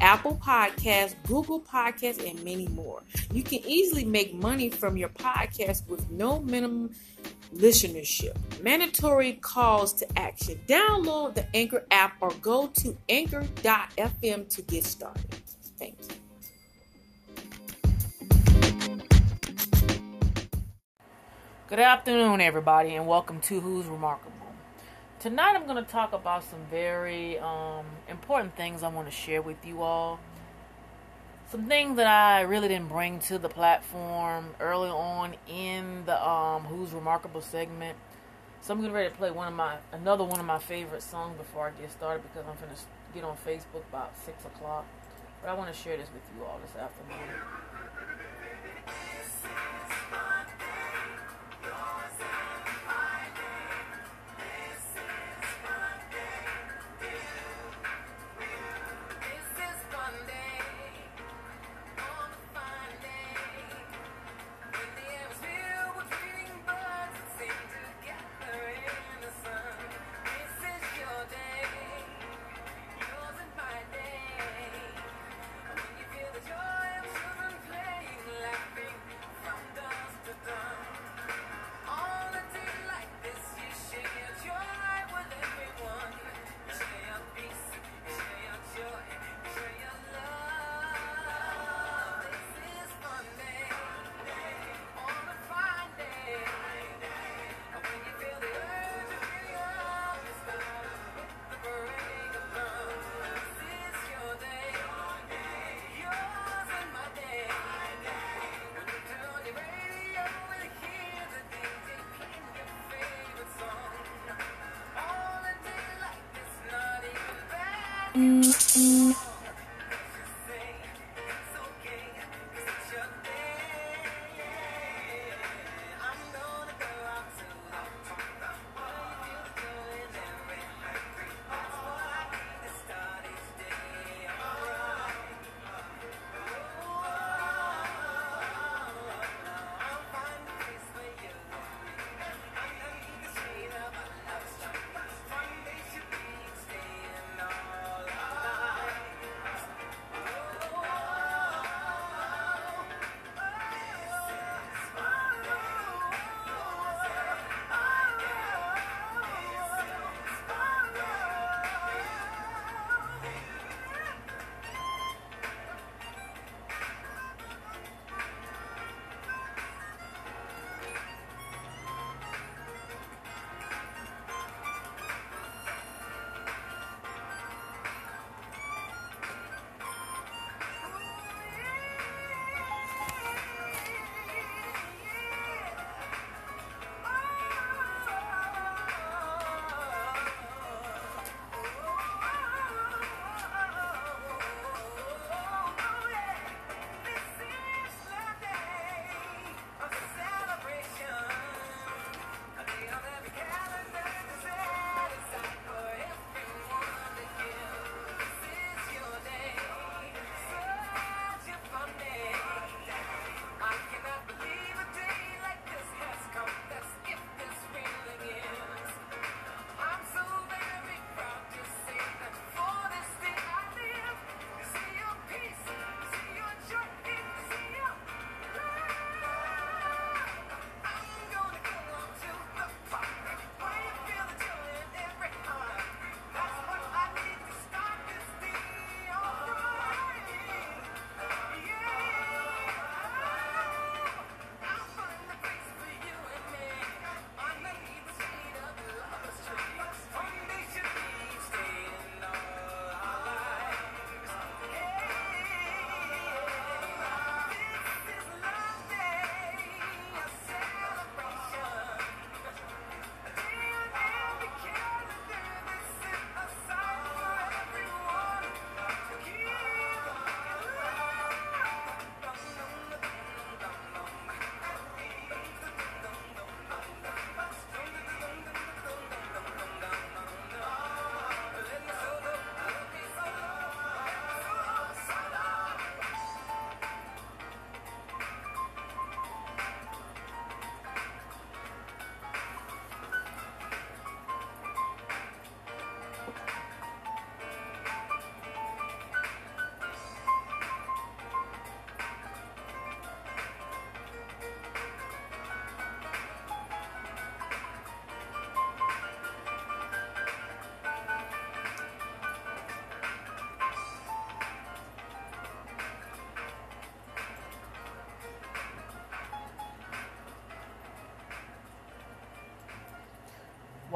Apple Podcasts, Google Podcasts, and many more. You can easily make money from your podcast with no minimum listenership. Mandatory calls to action. Download the Anchor app or go to anchor.fm to get started. Thank you. Good afternoon, everybody, and welcome to Who's Remarkable. Tonight, I'm going to talk about some very um, important things I want to share with you all. Some things that I really didn't bring to the platform early on in the um, Who's Remarkable segment. So I'm getting ready to play one of my another one of my favorite songs before I get started because I'm going to get on Facebook about six o'clock. But I want to share this with you all this afternoon. Mm-mm.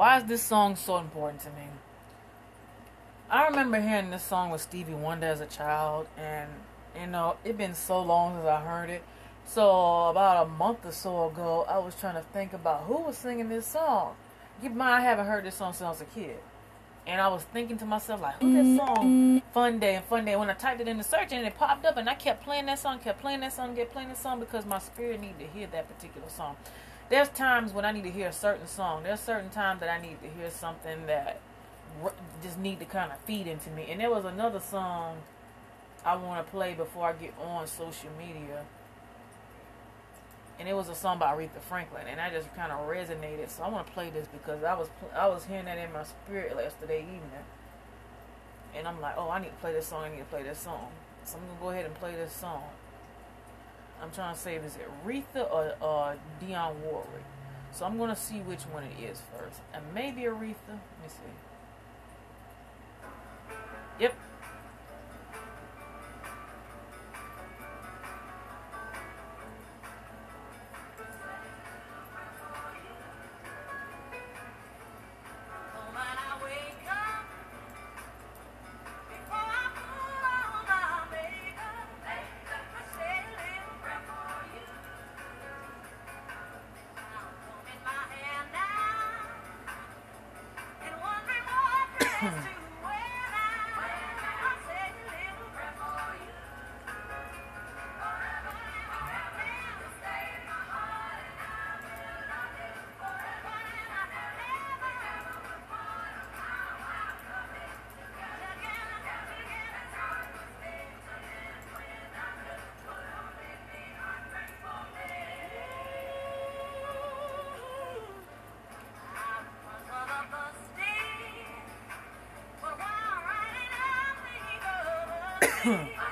Why is this song so important to me? I remember hearing this song with Stevie Wonder as a child, and you know, it been so long since I heard it. So about a month or so ago, I was trying to think about who was singing this song. Keep in mind, I haven't heard this song since I was a kid. And I was thinking to myself, like, who this song? Fun Day and Fun Day. When I typed it in the search and it popped up, and I kept playing that song, kept playing that song, kept playing that song because my spirit needed to hear that particular song. There's times when I need to hear a certain song. There's certain times that I need to hear something that just need to kind of feed into me. And there was another song I want to play before I get on social media and it was a song by Aretha Franklin, and that just kind of resonated. So I want to play this because I was I was hearing that in my spirit yesterday evening, and I'm like, oh, I need to play this song. I need to play this song. So I'm gonna go ahead and play this song. I'm trying to say, is it Aretha or uh, Dionne Warwick? So I'm gonna see which one it is first, and maybe Aretha. Let me see. Yep, 哼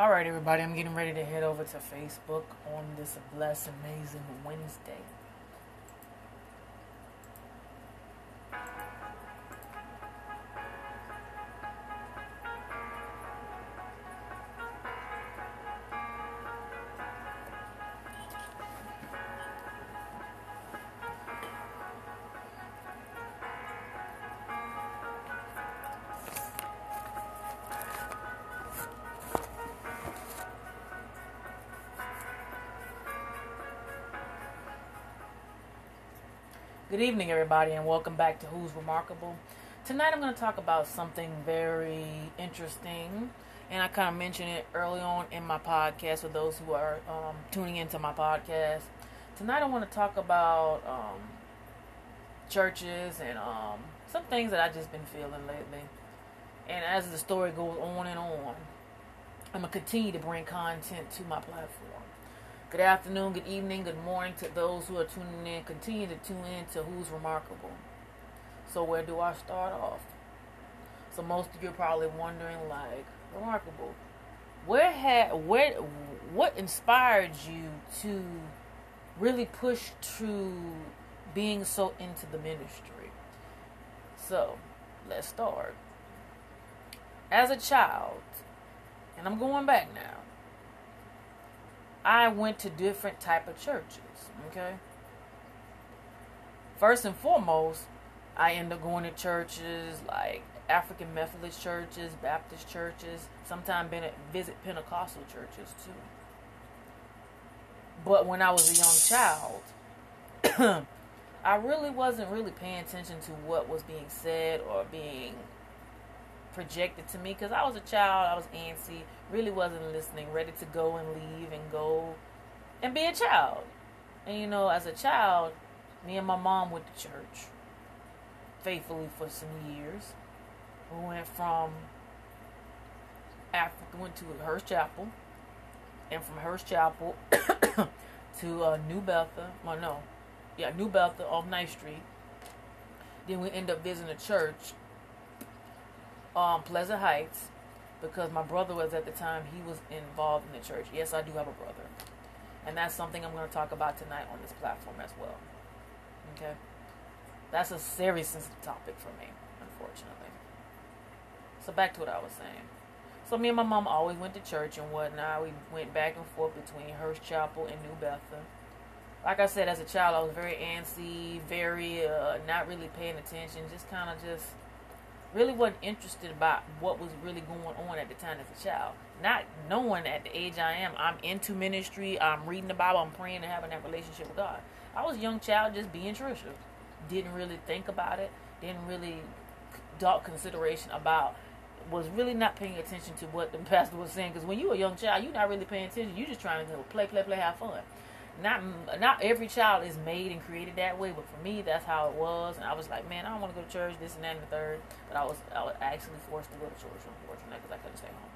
All right, everybody, I'm getting ready to head over to Facebook on this blessed, amazing Wednesday. Good evening, everybody, and welcome back to Who's Remarkable. Tonight, I'm going to talk about something very interesting, and I kind of mentioned it early on in my podcast for those who are um, tuning into my podcast. Tonight, I want to talk about um, churches and um, some things that I've just been feeling lately. And as the story goes on and on, I'm going to continue to bring content to my platform. Good afternoon, good evening, good morning to those who are tuning in. Continue to tune in to Who's Remarkable. So, where do I start off? So, most of you are probably wondering, like, Remarkable, where had where what inspired you to really push to being so into the ministry? So, let's start. As a child, and I'm going back now I went to different type of churches. Okay. First and foremost, I end up going to churches like African Methodist churches, Baptist churches, sometimes visit Pentecostal churches too. But when I was a young child, I really wasn't really paying attention to what was being said or being projected to me because I was a child, I was antsy, really wasn't listening, ready to go and leave and go and be a child. And you know, as a child, me and my mom went to church faithfully for some years. We went from Africa, went to Hurst Chapel, and from Hurst Chapel to uh, New Bethel. Well, no, yeah, New Bethel off Ninth Street. Then we end up visiting a church um, Pleasant Heights because my brother was at the time he was involved in the church. Yes, I do have a brother, and that's something I'm going to talk about tonight on this platform as well. Okay, that's a very sensitive topic for me, unfortunately. So back to what I was saying. So me and my mom always went to church and whatnot. We went back and forth between Hurst Chapel and New Bethel. Like I said, as a child, I was very antsy, very uh, not really paying attention, just kind of just really wasn't interested about what was really going on at the time as a child. Not knowing at the age I am, I'm into ministry, I'm reading the Bible, I'm praying and having that relationship with God. I was a young child just being Trisha. Didn't really think about it, didn't really dark consideration about was really not paying attention to what the pastor was saying because when you're a young child you're not really paying attention you're just trying to play play play have fun not not every child is made and created that way, but for me, that's how it was. And I was like, man, I don't want to go to church, this and that, and the third. But I was, I was actually forced to go to church, unfortunately, because I couldn't stay home.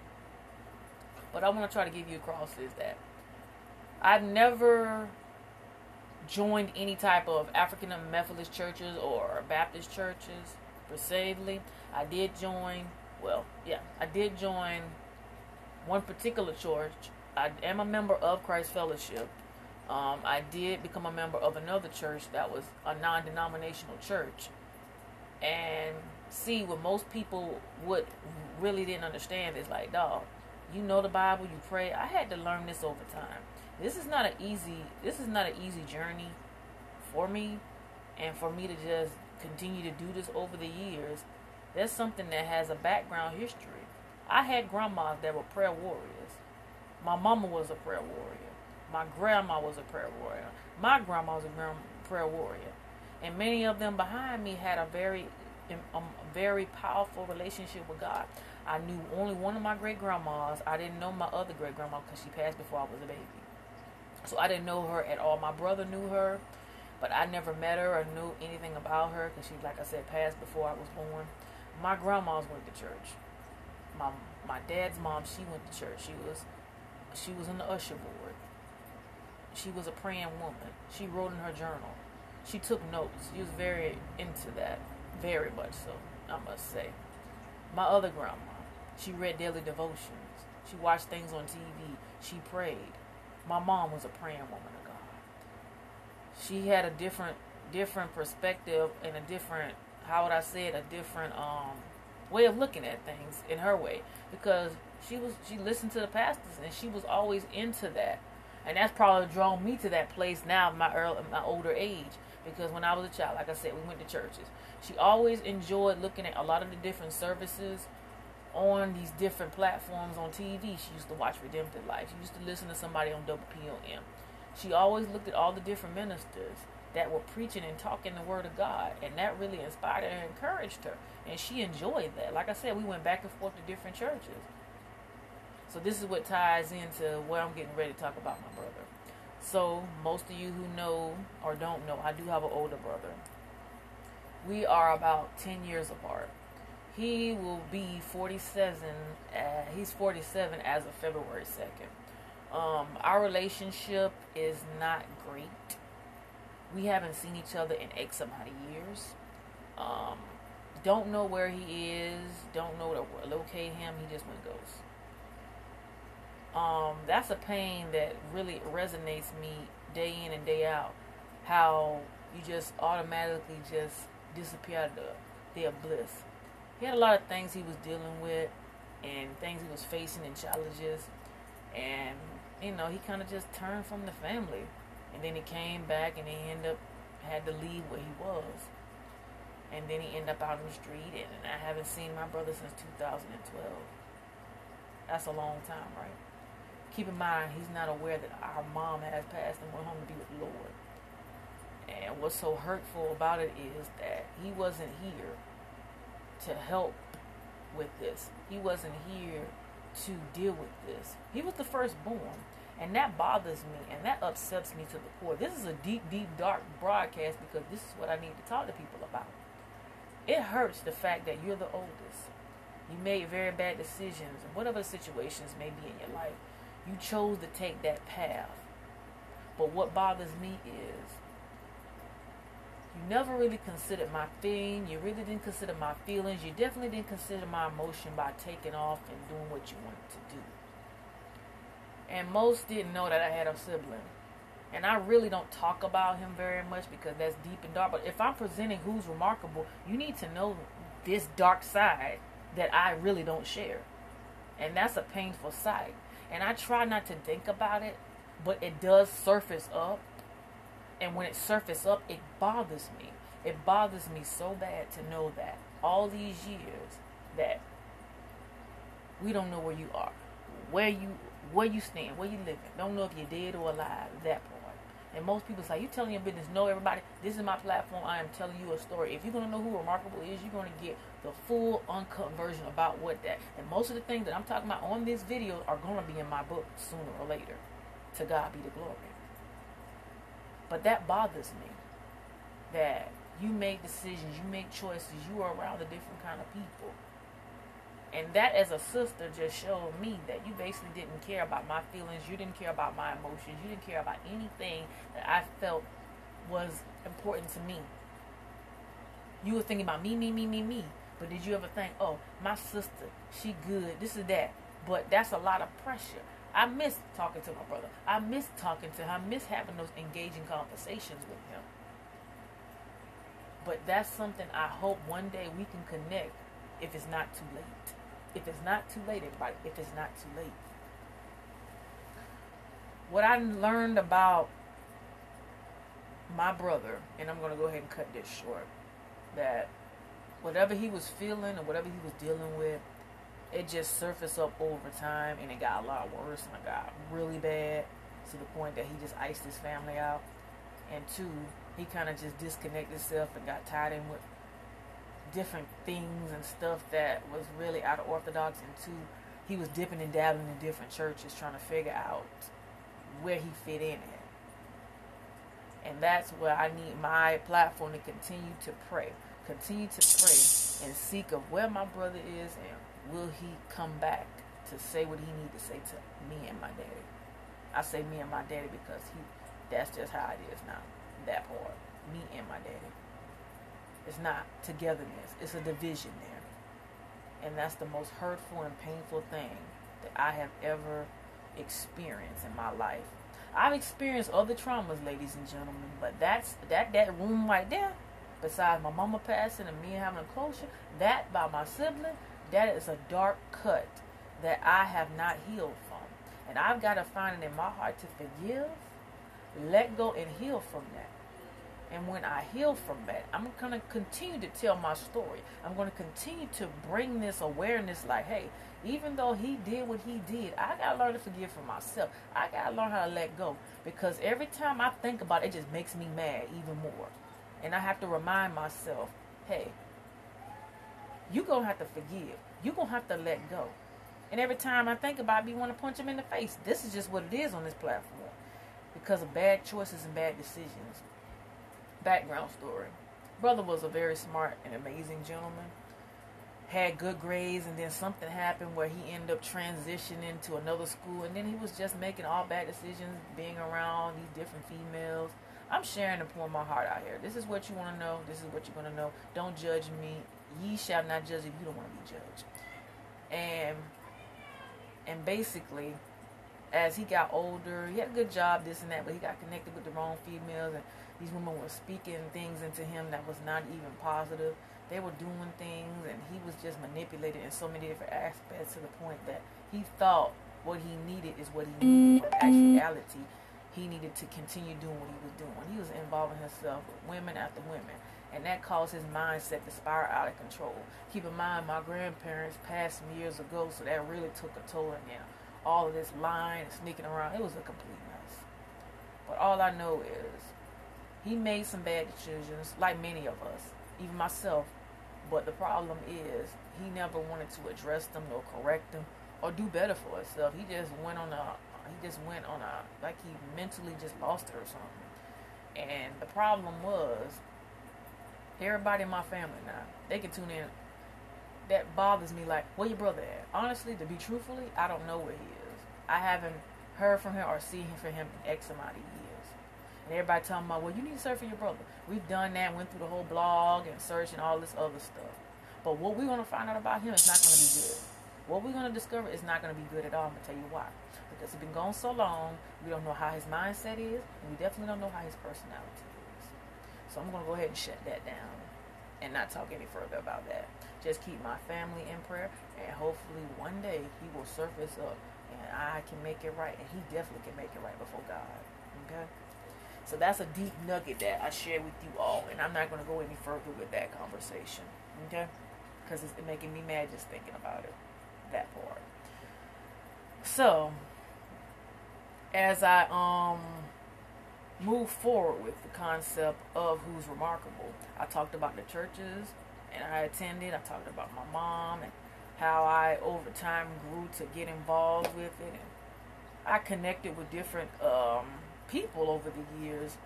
But I want to try to give you across is that I've never joined any type of African Methodist churches or Baptist churches per se. I did join, well, yeah, I did join one particular church. I am a member of Christ Fellowship um, I did become a member of another church that was a non denominational church. And see, what most people would really didn't understand is like, dog, you know the Bible, you pray. I had to learn this over time. This is not an easy this is not an easy journey for me and for me to just continue to do this over the years. There's something that has a background history. I had grandmas that were prayer warriors. My mama was a prayer warrior. My grandma was a prayer warrior. My grandma was a prayer warrior. And many of them behind me had a very, um, very powerful relationship with God. I knew only one of my great grandmas. I didn't know my other great grandma because she passed before I was a baby. So I didn't know her at all. My brother knew her, but I never met her or knew anything about her because she, like I said, passed before I was born. My grandmas went to church. My my dad's mom, she went to church. She was she was in the usher board. She was a praying woman. She wrote in her journal. She took notes. She was very into that. Very much so, I must say. My other grandma, she read daily devotions. She watched things on TV. She prayed. My mom was a praying woman of God. She had a different different perspective and a different how would I say it, a different um way of looking at things in her way. Because she was she listened to the pastors and she was always into that and that's probably drawn me to that place now my early, my older age. Because when I was a child, like I said, we went to churches. She always enjoyed looking at a lot of the different services on these different platforms on TV. She used to watch Redemptive Life. She used to listen to somebody on WPOM. She always looked at all the different ministers that were preaching and talking the word of God. And that really inspired and encouraged her. And she enjoyed that. Like I said, we went back and forth to different churches. So this is what ties into where I'm getting ready to talk about my brother. So most of you who know or don't know, I do have an older brother. We are about 10 years apart. He will be 47. Uh, he's 47 as of February 2nd. Um, our relationship is not great. We haven't seen each other in X amount of years. Um, don't know where he is. Don't know to locate him. He just went ghost. Um, that's a pain that really resonates me day in and day out. How you just automatically just disappear out of the, the bliss. He had a lot of things he was dealing with and things he was facing and challenges. And, you know, he kind of just turned from the family. And then he came back and he ended up, had to leave where he was. And then he ended up out on the street. And I haven't seen my brother since 2012. That's a long time, right? Keep in mind, he's not aware that our mom has passed and went home to be with the Lord. And what's so hurtful about it is that he wasn't here to help with this. He wasn't here to deal with this. He was the firstborn. And that bothers me and that upsets me to the core. This is a deep, deep, dark broadcast because this is what I need to talk to people about. It hurts the fact that you're the oldest. You made very bad decisions, and whatever the situations may be in your life, you chose to take that path. But what bothers me is you never really considered my thing. You really didn't consider my feelings. You definitely didn't consider my emotion by taking off and doing what you wanted to do. And most didn't know that I had a sibling. And I really don't talk about him very much because that's deep and dark. But if I'm presenting who's remarkable, you need to know this dark side that I really don't share. And that's a painful sight. And I try not to think about it, but it does surface up and when it surfaces up, it bothers me. It bothers me so bad to know that all these years that we don't know where you are, where you where you stand, where you living. Don't know if you're dead or alive. That part. And most people say, "You telling your business? No, everybody. This is my platform. I am telling you a story. If you're gonna know who Remarkable is, you're gonna get the full uncut version about what that. And most of the things that I'm talking about on this video are gonna be in my book sooner or later. To God be the glory. But that bothers me. That you make decisions, you make choices, you are around a different kind of people. And that as a sister just showed me that you basically didn't care about my feelings, you didn't care about my emotions, you didn't care about anything that I felt was important to me. You were thinking about me, me, me, me, me. But did you ever think, oh, my sister, she good, this is that. But that's a lot of pressure. I miss talking to my brother. I miss talking to him. I miss having those engaging conversations with him. But that's something I hope one day we can connect if it's not too late. If it's not too late, everybody, if it's not too late. What I learned about my brother, and I'm going to go ahead and cut this short, that whatever he was feeling or whatever he was dealing with, it just surfaced up over time and it got a lot worse and it got really bad to the point that he just iced his family out. And two, he kind of just disconnected himself and got tied in with different things and stuff that was really out of orthodox. And two, he was dipping and dabbling in different churches trying to figure out where he fit in at. And that's where I need my platform to continue to pray. Continue to pray and seek of where my brother is and will he come back to say what he need to say to me and my daddy? I say me and my daddy because he that's just how it is now. That part. Me and my daddy. It's not togetherness. It's a division there. And that's the most hurtful and painful thing that I have ever experienced in my life. I've experienced other traumas, ladies and gentlemen, but that's that that room right there, besides my mama passing and me having a closure, that by my sibling, that is a dark cut that I have not healed from. And I've got to find it in my heart to forgive, let go, and heal from that. And when I heal from that, I'm going to continue to tell my story. I'm going to continue to bring this awareness like, hey, Even though he did what he did, I gotta learn to forgive for myself. I gotta learn how to let go because every time I think about it, it just makes me mad even more. And I have to remind myself, hey, you're gonna have to forgive. You're gonna have to let go. And every time I think about it, I want to punch him in the face. This is just what it is on this platform because of bad choices and bad decisions. Background story Brother was a very smart and amazing gentleman. Had good grades, and then something happened where he ended up transitioning to another school, and then he was just making all bad decisions, being around these different females. I'm sharing and pouring my heart out here. This is what you want to know. This is what you're going to know. Don't judge me. Ye shall not judge if you don't want to be judged. And and basically, as he got older, he had a good job, this and that, but he got connected with the wrong females, and these women were speaking things into him that was not even positive. They were doing things, and he was just manipulated in so many different aspects to the point that he thought what he needed is what he needed. Mm-hmm. But actuality, he needed to continue doing what he was doing. He was involving himself with women after women, and that caused his mindset to spiral out of control. Keep in mind, my grandparents passed me years ago, so that really took a toll on them. All of this lying and sneaking around, it was a complete mess. But all I know is he made some bad decisions, like many of us, even myself. But the problem is, he never wanted to address them or correct them or do better for himself. He just went on a, he just went on a, like he mentally just lost it or something. And the problem was, everybody in my family now, they can tune in. That bothers me. Like, where your brother at? Honestly, to be truthfully, I don't know where he is. I haven't heard from him or seen him for him in X amount of years. And everybody talking about, well, you need to search for your brother. We've done that, went through the whole blog and search and all this other stuff. But what we're to find out about him is not to be good. What we're to discover is not to be good at all. I'm to tell you why. Because he's been gone so long, we don't know how his mindset is, and we definitely don't know how his personality is. So I'm to go ahead and shut that down and not talk any further about that. Just keep my family in prayer, and hopefully one day he will surface up and I can make it right, and he definitely can make it right before God. Okay? So that's a deep nugget that I share with you all, and I'm not going to go any further with that conversation, okay? Because it's making me mad just thinking about it, that part. So, as I um move forward with the concept of who's remarkable, I talked about the churches and I attended. I talked about my mom and how I over time grew to get involved with it, and I connected with different um people over the years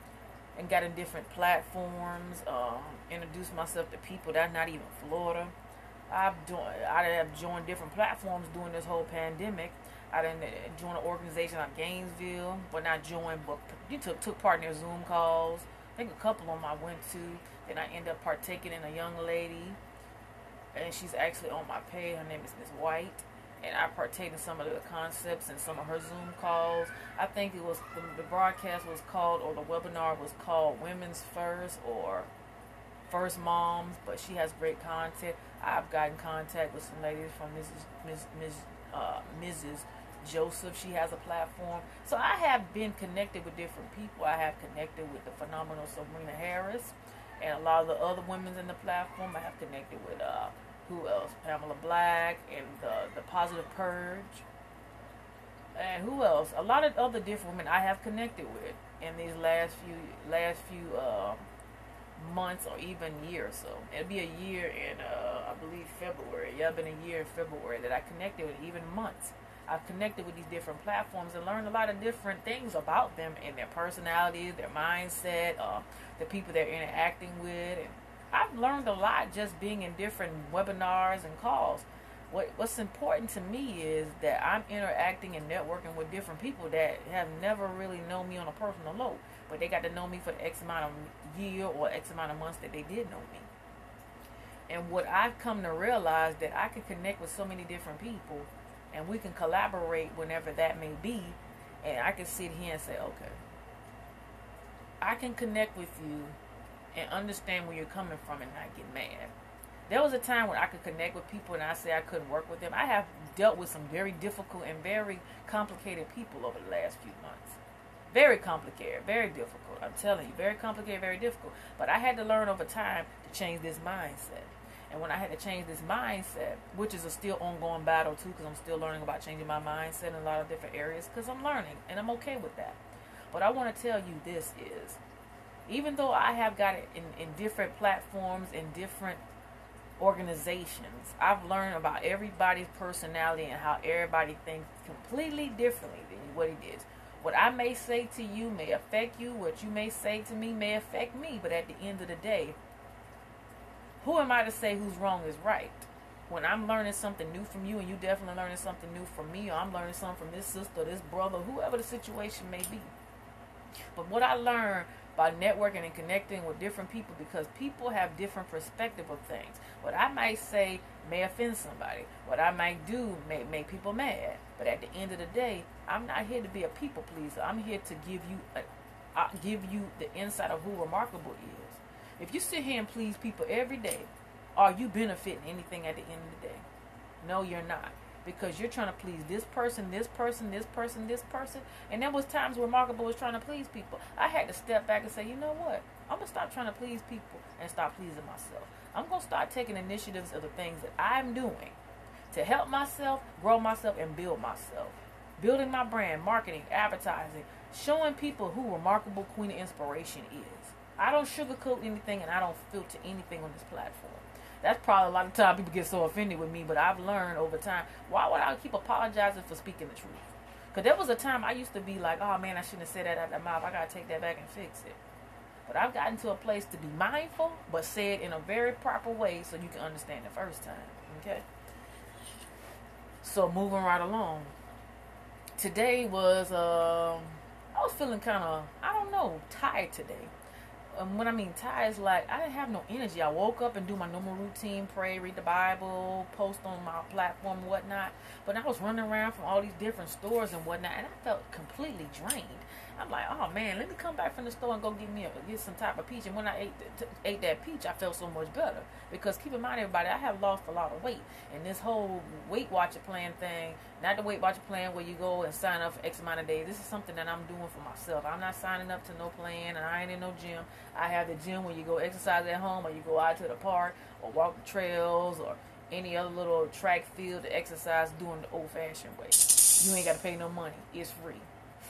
and got in different platforms, um, introduced myself to people that's not even Florida. I've joined, I have joined different platforms during this whole pandemic. I didn't join an organization like Gainesville, but not joined, but you took took part in their Zoom calls. I think a couple of them I went to. Then I end up partaking in a young lady, and she's actually on my page. Her name is Miss White and I partake in some of the concepts and some of her Zoom calls. I think it was the, the broadcast was called or the webinar was called Women's First or First Moms, but she has great content. I've gotten contact with some ladies from Mrs. Ms. Ms. Uh, Mrs. Joseph. She has a platform. So I have been connected with different people. I have connected with the phenomenal Sabrina Harris and a lot of the other women in the platform. I have connected with uh, who else? Pamela Black and the the Positive Purge. And who else? A lot of other different women I have connected with in these last few last few uh, months or even year or so. It'll be a year in uh, I believe February. Yeah, been a year in February that I connected with even months. I've connected with these different platforms and learned a lot of different things about them and their personalities, their mindset, uh, the people they're interacting with, and I've learned a lot just being in different webinars and calls. What What's important to me is that I'm interacting and networking with different people that have never really known me on a personal level, but they got to know me for the X amount of year or X amount of months that they did know me. And what I've come to realize that I can connect with so many different people, and we can collaborate whenever that may be, and I can sit here and say, okay, I can connect with you and understand where you're coming from and not get mad. There was a time when I could connect with people and I say I couldn't work with them. I have dealt with some very difficult and very complicated people over the last few months. Very complicated, very difficult. I'm telling you, very complicated, very difficult. But I had to learn over time to change this mindset. And when I had to change this mindset, which is a still ongoing battle too, because I'm still learning about changing my mindset in a lot of different areas, because I'm learning and I'm okay with that. But I want to tell you this is, even though I have got it in, in different platforms, in different organizations, I've learned about everybody's personality and how everybody thinks completely differently than what it is. What I may say to you may affect you. What you may say to me may affect me. But at the end of the day, who am I to say who's wrong is right? When I'm learning something new from you, and you definitely learning something new from me, or I'm learning something from this sister, this brother, whoever the situation may be. But what I learned by networking and connecting with different people, because people have different perspective of things. What I might say may offend somebody. What I might do may make people mad. But at the end of the day, I'm not here to be a people pleaser. I'm here to give you a, uh, give you the insight of who remarkable is. If you sit here and please people every day, are you benefiting anything at the end of the day? No, you're not. Because you're trying to please this person, this person, this person, this person. And there was times where Remarkable was trying to please people. I had to step back and say, you know what? I'm going to stop trying to please people and stop pleasing myself. I'm going to start taking initiatives of the things that I'm doing to help myself, grow myself, and build myself. Building my brand, marketing, advertising, showing people who Remarkable Queen of Inspiration is. I don't sugarcoat anything and I don't filter anything on this platform. That's probably a lot of time people get so offended with me, but I've learned over time why would I keep apologizing for speaking the truth? Because there was a time I used to be like, oh man, I shouldn't have said that out of my mouth. I got to take that back and fix it. But I've gotten to a place to be mindful, but say it in a very proper way so you can understand the first time. Okay? So moving right along. Today was, um, I was feeling kind of, I don't know, tired today um, when I mean tired, it's like I didn't have no energy. I woke up and do my normal routine, pray, read the Bible, post on my platform, whatnot. But I was running around from all these different stores and whatnot, and I felt completely drained. I'm like, oh man, let me come back from the store and go get me a, get some type of peach. And when I ate the, t- ate that peach, I felt so much better because keep in mind, everybody, I have lost a lot of weight, and this whole Weight Watcher plan thing, not the Weight Watcher plan where you go and sign up for X amount of days. This is something that I'm doing for myself. I'm not signing up to no plan, and I ain't in no gym. I have the gym where you go exercise at home, or you go out to the park, or walk the trails, or any other little track field to exercise doing the old-fashioned way. You ain't got to pay no money. It's free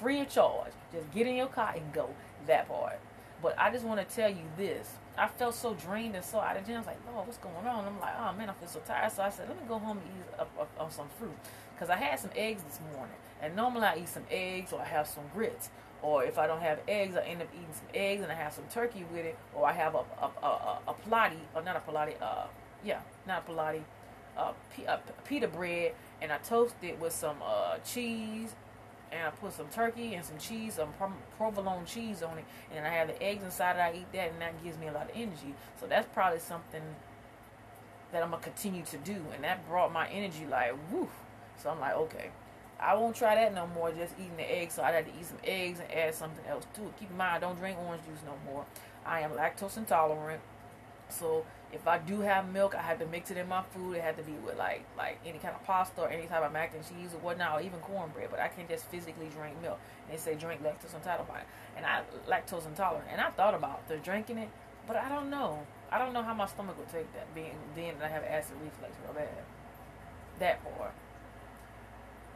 free of charge. Just get in your car and go. That part. But I just want to tell you this. I felt so drained and so out of gym. I was like, Lord, what's going on? I'm like, oh man, I feel so tired. So I said, let me go home and eat up, up some fruit. Because I had some eggs this morning. And normally I eat some eggs or I have some grits. Or if I don't have eggs, I end up eating some eggs and I have some turkey with it. Or I have a, a, a, a, a or not a pilati, uh, yeah, not a pilati, uh, pita bread. And I toast it with some uh, cheese and I put some turkey and some cheese, some provolone cheese on it, and I have the eggs inside. I eat that, and that gives me a lot of energy. So that's probably something that I'm gonna continue to do, and that brought my energy like woo. So I'm like, okay, I won't try that no more. Just eating the eggs, so I had to eat some eggs and add something else to it. Keep in mind, I don't drink orange juice no more. I am lactose intolerant, so if I do have milk, I have to mix it in my food. It had to be with like like any kind of pasta or any type of mac and cheese or whatnot, or even cornbread. But I can't just physically drink milk. And they say drink lactose intolerant, and I lactose intolerant. And I thought about the drinking it, but I don't know. I don't know how my stomach would take that. Being then I have acid reflux real bad. That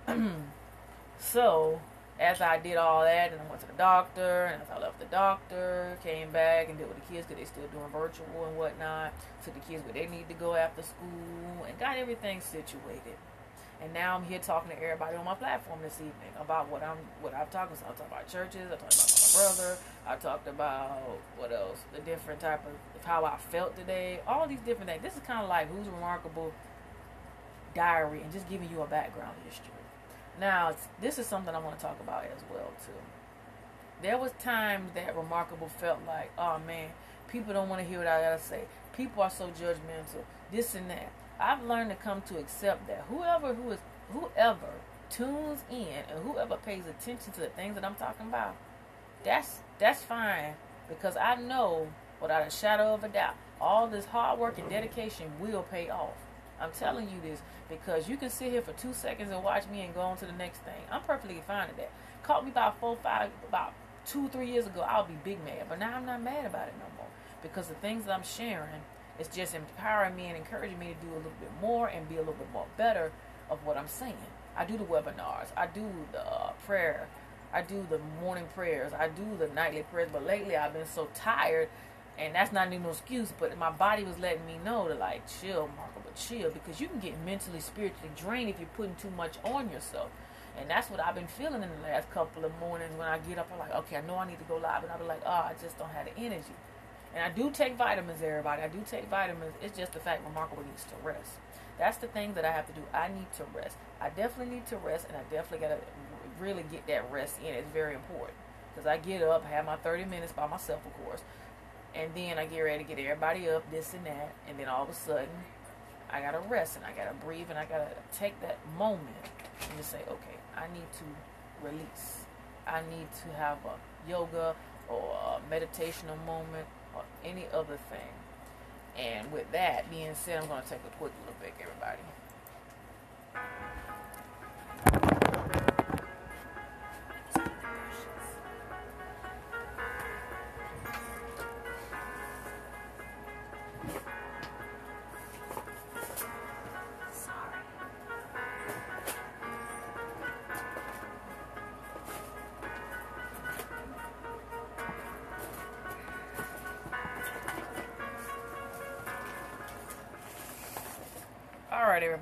part. so after I did all that, and I went to the doctor, and I left the doctor, came back and did with the kids because they still doing virtual and whatnot. Took the kids where they need to go after school, and got everything situated. And now I'm here talking to everybody on my platform this evening about what I'm what I've talked about. I talked about churches. I talked about my brother. I talked about what else? The different type of how I felt today. All these different things. This is kind of like who's remarkable diary and just giving you a background history. Now, this is something I want to talk about as well too. There was times that Remarkable felt like, oh man, people don't want to hear what I gotta say. People are so judgmental. This and that. I've learned to come to accept that whoever who is whoever tunes in and whoever pays attention to the things that I'm talking about, that's that's fine because I know without a shadow of a doubt, all this hard work and dedication will pay off. I'm telling you this because you can sit here for two seconds and watch me and go on to the next thing. I'm perfectly fine with that. Caught me about four, five, about two, three years ago, I'll be big mad. But now I'm not mad about it no more because the things that I'm sharing It's just empowering me and encouraging me to do a little bit more and be a little bit more better of what I'm saying. I do the webinars. I do the uh, prayer. I do the morning prayers. I do the nightly prayers. But lately, I've been so tired, and that's not even no excuse. But my body was letting me know to like chill, Marco, but chill because you can get mentally, spiritually drained if you're putting too much on yourself. And that's what I've been feeling in the last couple of mornings when I get up. I'm like, okay, I know I need to go live, and I'll be like, oh, I just don't have the energy. And I do take vitamins, everybody. I do take vitamins. It's just the fact Remarkable needs to rest. That's the thing that I have to do. I need to rest. I definitely need to rest, and I definitely got to really get that rest in. It's very important because I get up, have my 30 minutes by myself, of course, and then I get ready to get everybody up, this and that, and then all of a sudden, I gotta rest and I gotta breathe and I gotta take that moment and just say, okay, I need to release. I need to have a yoga or a meditational moment or any other thing. And with that being said, I'm going to take a quick little break, everybody.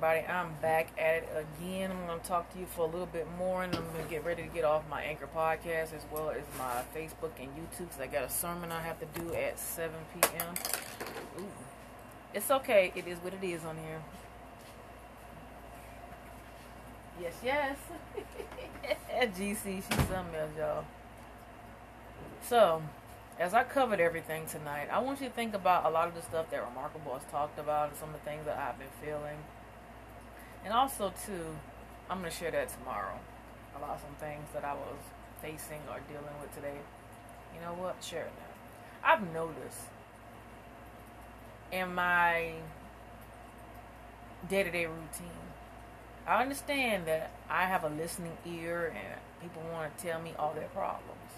Everybody, I'm back at it again. I'm going to talk to you for a little bit more, and I'm going to get ready to get off my Anchor podcast as well as my Facebook and YouTube because I got a sermon I have to do at 7 p.m. Ooh. It's okay. It is what it is on here. Yes, yes. GC, she's something else, y'all. So, as I covered everything tonight, I want you to think about a lot of the stuff that Remarkable has talked about and some of the things that I've been feeling. And also, too, I'm going to share that tomorrow about some things that I was facing or dealing with today. You know what? Share it now. I've noticed in my day to day routine, I understand that I have a listening ear and people want to tell me all their problems.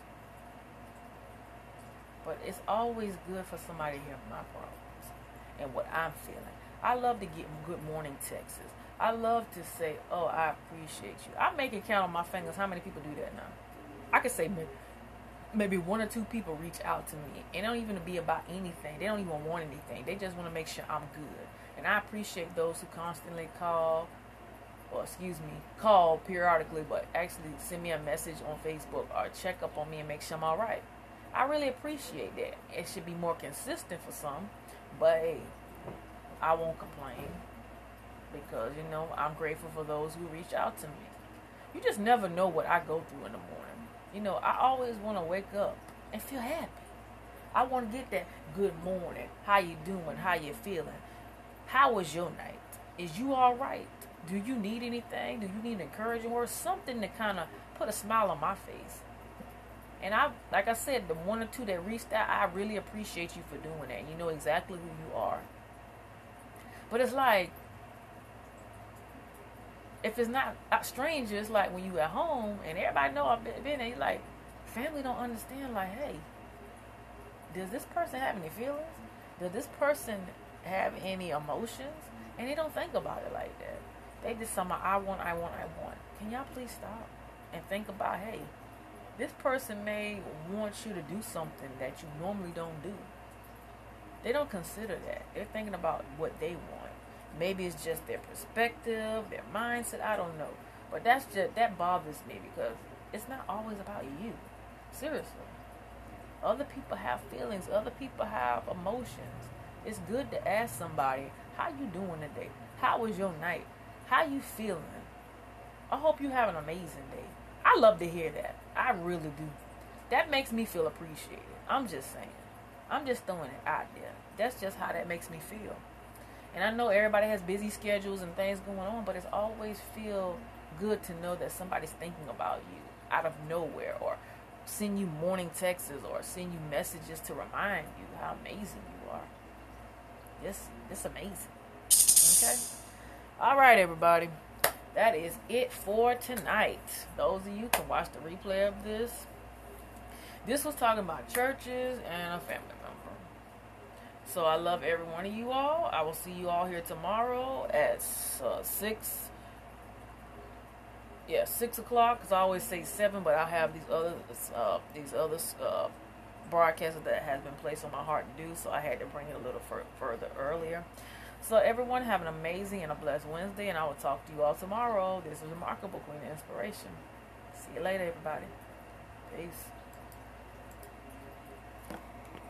But it's always good for somebody to hear my problems and what I'm feeling. I love to get good morning texts. I love to say, "Oh, I appreciate you." I make it count on my fingers how many people do that now. I could say maybe one or two people reach out to me. It don't even be about anything. They don't even want anything. They just want to make sure I'm good. And I appreciate those who constantly call, or excuse me, call periodically, but actually send me a message on Facebook or check up on me and make sure I'm all right. I really appreciate that. It should be more consistent for some, but hey, I won't complain because you know I'm grateful for those who reach out to me. You just never know what I go through in the morning. You know, I always want to wake up and feel happy. I want to get that good morning. How you doing? How you feeling? How was your night? Is you all right? Do you need anything? Do you need encouraging or something to kind of put a smile on my face? And I, like I said, the one or two that reached out, I really appreciate you for doing that. You know exactly who you are. But it's like if it's not strangers, like when you at home and everybody know I've been there, like family don't understand. Like, hey, does this person have any feelings? Does this person have any emotions? And they don't think about it like that. They just say, I want, I want, I want. Can y'all please stop and think about, hey, this person may want you to do something that you normally don't do. They don't consider that. They're thinking about what they want. Maybe it's just their perspective, their mindset. I don't know. But that's just that bothers me because it's not always about you. Seriously. Other people have feelings. Other people have emotions. It's good to ask somebody, how you doing today? How was your night? How you feeling? I hope you have an amazing day. I love to hear that. I really do. That makes me feel appreciated. I'm just saying. I'm just throwing it out there. That's just how that makes me feel. And I know everybody has busy schedules and things going on, but it's always feel good to know that somebody's thinking about you out of nowhere or send you morning texts or send you messages to remind you how amazing you are. It's it's amazing. Okay? All right, everybody. That is it for tonight. Those of you can watch the replay of this. This was talking about churches and a family. So I love every one of you all. I will see you all here tomorrow at uh, six. Yeah, six o'clock. Cause I always say seven, but I have these other uh, these other uh, broadcasts that has been placed on my heart to do. So I had to bring it a little fur- further earlier. So everyone have an amazing and a blessed Wednesday, and I will talk to you all tomorrow. This is Remarkable Queen of Inspiration. See you later, everybody. Peace.